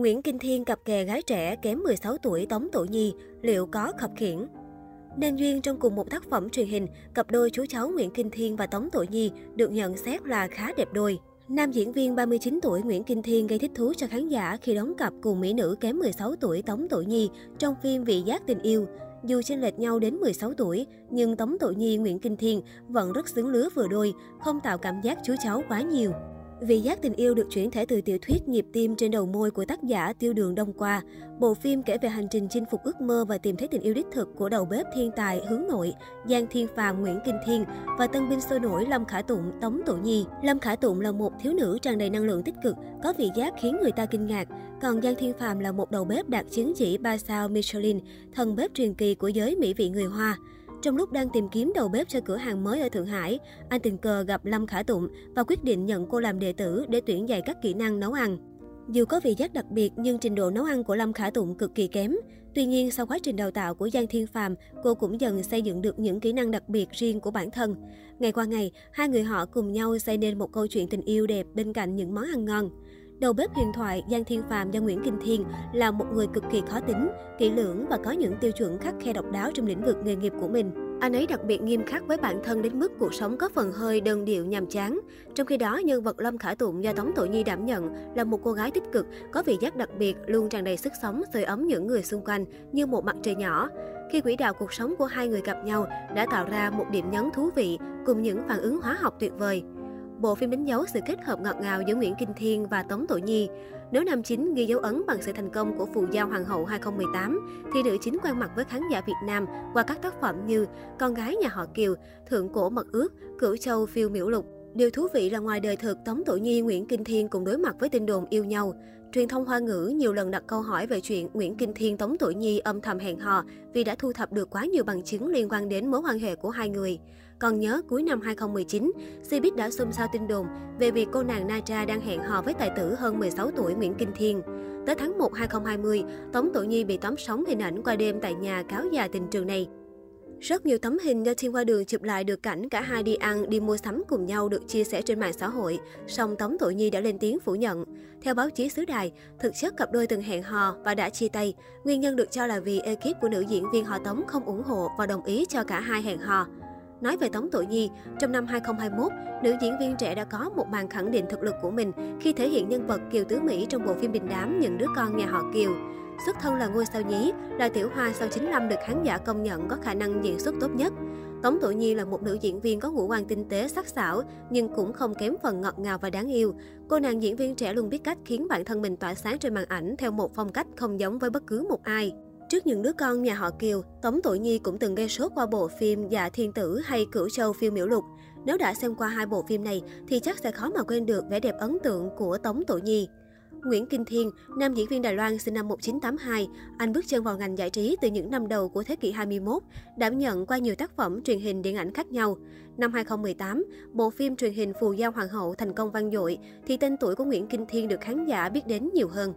Nguyễn Kinh Thiên cặp kè gái trẻ kém 16 tuổi Tống Tổ Nhi, liệu có khập khiển? Nên duyên trong cùng một tác phẩm truyền hình, cặp đôi chú cháu Nguyễn Kinh Thiên và Tống Tổ Nhi được nhận xét là khá đẹp đôi. Nam diễn viên 39 tuổi Nguyễn Kinh Thiên gây thích thú cho khán giả khi đóng cặp cùng mỹ nữ kém 16 tuổi Tống Tổ Nhi trong phim Vị giác tình yêu. Dù chênh lệch nhau đến 16 tuổi, nhưng Tống Tổ Nhi Nguyễn Kinh Thiên vẫn rất xứng lứa vừa đôi, không tạo cảm giác chú cháu quá nhiều. Vị giác tình yêu được chuyển thể từ tiểu thuyết Nhịp tim trên đầu môi của tác giả Tiêu Đường Đông Qua. Bộ phim kể về hành trình chinh phục ước mơ và tìm thấy tình yêu đích thực của đầu bếp thiên tài hướng nội Giang Thiên Phàm Nguyễn Kinh Thiên và tân binh sôi nổi Lâm Khả Tụng Tống Tổ Nhi. Lâm Khả Tụng là một thiếu nữ tràn đầy năng lượng tích cực, có vị giác khiến người ta kinh ngạc. Còn Giang Thiên Phàm là một đầu bếp đạt chứng chỉ 3 sao Michelin, thần bếp truyền kỳ của giới mỹ vị người Hoa. Trong lúc đang tìm kiếm đầu bếp cho cửa hàng mới ở Thượng Hải, anh tình cờ gặp Lâm Khả Tụng và quyết định nhận cô làm đệ tử để tuyển dạy các kỹ năng nấu ăn. Dù có vị giác đặc biệt nhưng trình độ nấu ăn của Lâm Khả Tụng cực kỳ kém. Tuy nhiên, sau quá trình đào tạo của Giang Thiên Phàm, cô cũng dần xây dựng được những kỹ năng đặc biệt riêng của bản thân. Ngày qua ngày, hai người họ cùng nhau xây nên một câu chuyện tình yêu đẹp bên cạnh những món ăn ngon. Đầu bếp huyền thoại Giang Thiên Phạm và Nguyễn Kinh Thiên là một người cực kỳ khó tính, kỹ lưỡng và có những tiêu chuẩn khắc khe độc đáo trong lĩnh vực nghề nghiệp của mình. Anh ấy đặc biệt nghiêm khắc với bản thân đến mức cuộc sống có phần hơi đơn điệu nhàm chán. Trong khi đó, nhân vật Lâm Khả Tụng do Tống Tổ Nhi đảm nhận là một cô gái tích cực, có vị giác đặc biệt, luôn tràn đầy sức sống, sưởi ấm những người xung quanh như một mặt trời nhỏ. Khi quỹ đạo cuộc sống của hai người gặp nhau đã tạo ra một điểm nhấn thú vị cùng những phản ứng hóa học tuyệt vời. Bộ phim đánh dấu sự kết hợp ngọt ngào giữa Nguyễn Kinh Thiên và Tống Tổ Nhi. Nếu nam chính ghi dấu ấn bằng sự thành công của Phù Giao Hoàng hậu 2018, thì nữ chính quen mặt với khán giả Việt Nam qua các tác phẩm như Con gái nhà họ Kiều, Thượng cổ mật ước, Cửu Châu phiêu miễu lục. Điều thú vị là ngoài đời thực, Tống Tổ Nhi, Nguyễn Kinh Thiên cùng đối mặt với tin đồn yêu nhau. Truyền thông Hoa ngữ nhiều lần đặt câu hỏi về chuyện Nguyễn Kinh Thiên Tống tuổi Nhi âm thầm hẹn hò vì đã thu thập được quá nhiều bằng chứng liên quan đến mối quan hệ của hai người. Còn nhớ cuối năm 2019, Cbiz đã xôn xao tin đồn về việc cô nàng Naja đang hẹn hò với tài tử hơn 16 tuổi Nguyễn Kinh Thiên. Tới tháng 1 2020, Tống Tổ Nhi bị tóm sóng hình ảnh qua đêm tại nhà cáo già tình trường này. Rất nhiều tấm hình do Thiên Qua Đường chụp lại được cảnh cả hai đi ăn, đi mua sắm cùng nhau được chia sẻ trên mạng xã hội, song Tống Tổ Nhi đã lên tiếng phủ nhận. Theo báo chí xứ đài, thực chất cặp đôi từng hẹn hò và đã chia tay. Nguyên nhân được cho là vì ekip của nữ diễn viên họ Tống không ủng hộ và đồng ý cho cả hai hẹn hò. Nói về Tống Tổ Nhi, trong năm 2021, nữ diễn viên trẻ đã có một màn khẳng định thực lực của mình khi thể hiện nhân vật Kiều Tứ Mỹ trong bộ phim đình đám Những đứa con nhà họ Kiều. Xuất thân là ngôi sao nhí, là tiểu hoa sau 95 được khán giả công nhận có khả năng diễn xuất tốt nhất. Tống Tổ Nhi là một nữ diễn viên có ngũ quan tinh tế, sắc sảo, nhưng cũng không kém phần ngọt ngào và đáng yêu. Cô nàng diễn viên trẻ luôn biết cách khiến bản thân mình tỏa sáng trên màn ảnh theo một phong cách không giống với bất cứ một ai. Trước những đứa con nhà họ Kiều, Tống Tổ Nhi cũng từng gây sốt qua bộ phim Dạ Thiên Tử hay Cửu Châu phiêu Miểu lục. Nếu đã xem qua hai bộ phim này thì chắc sẽ khó mà quên được vẻ đẹp ấn tượng của Tống Tổ Nhi. Nguyễn Kinh Thiên, nam diễn viên Đài Loan sinh năm 1982, anh bước chân vào ngành giải trí từ những năm đầu của thế kỷ 21, đảm nhận qua nhiều tác phẩm truyền hình điện ảnh khác nhau. Năm 2018, bộ phim truyền hình Phù Giao Hoàng hậu thành công vang dội, thì tên tuổi của Nguyễn Kinh Thiên được khán giả biết đến nhiều hơn.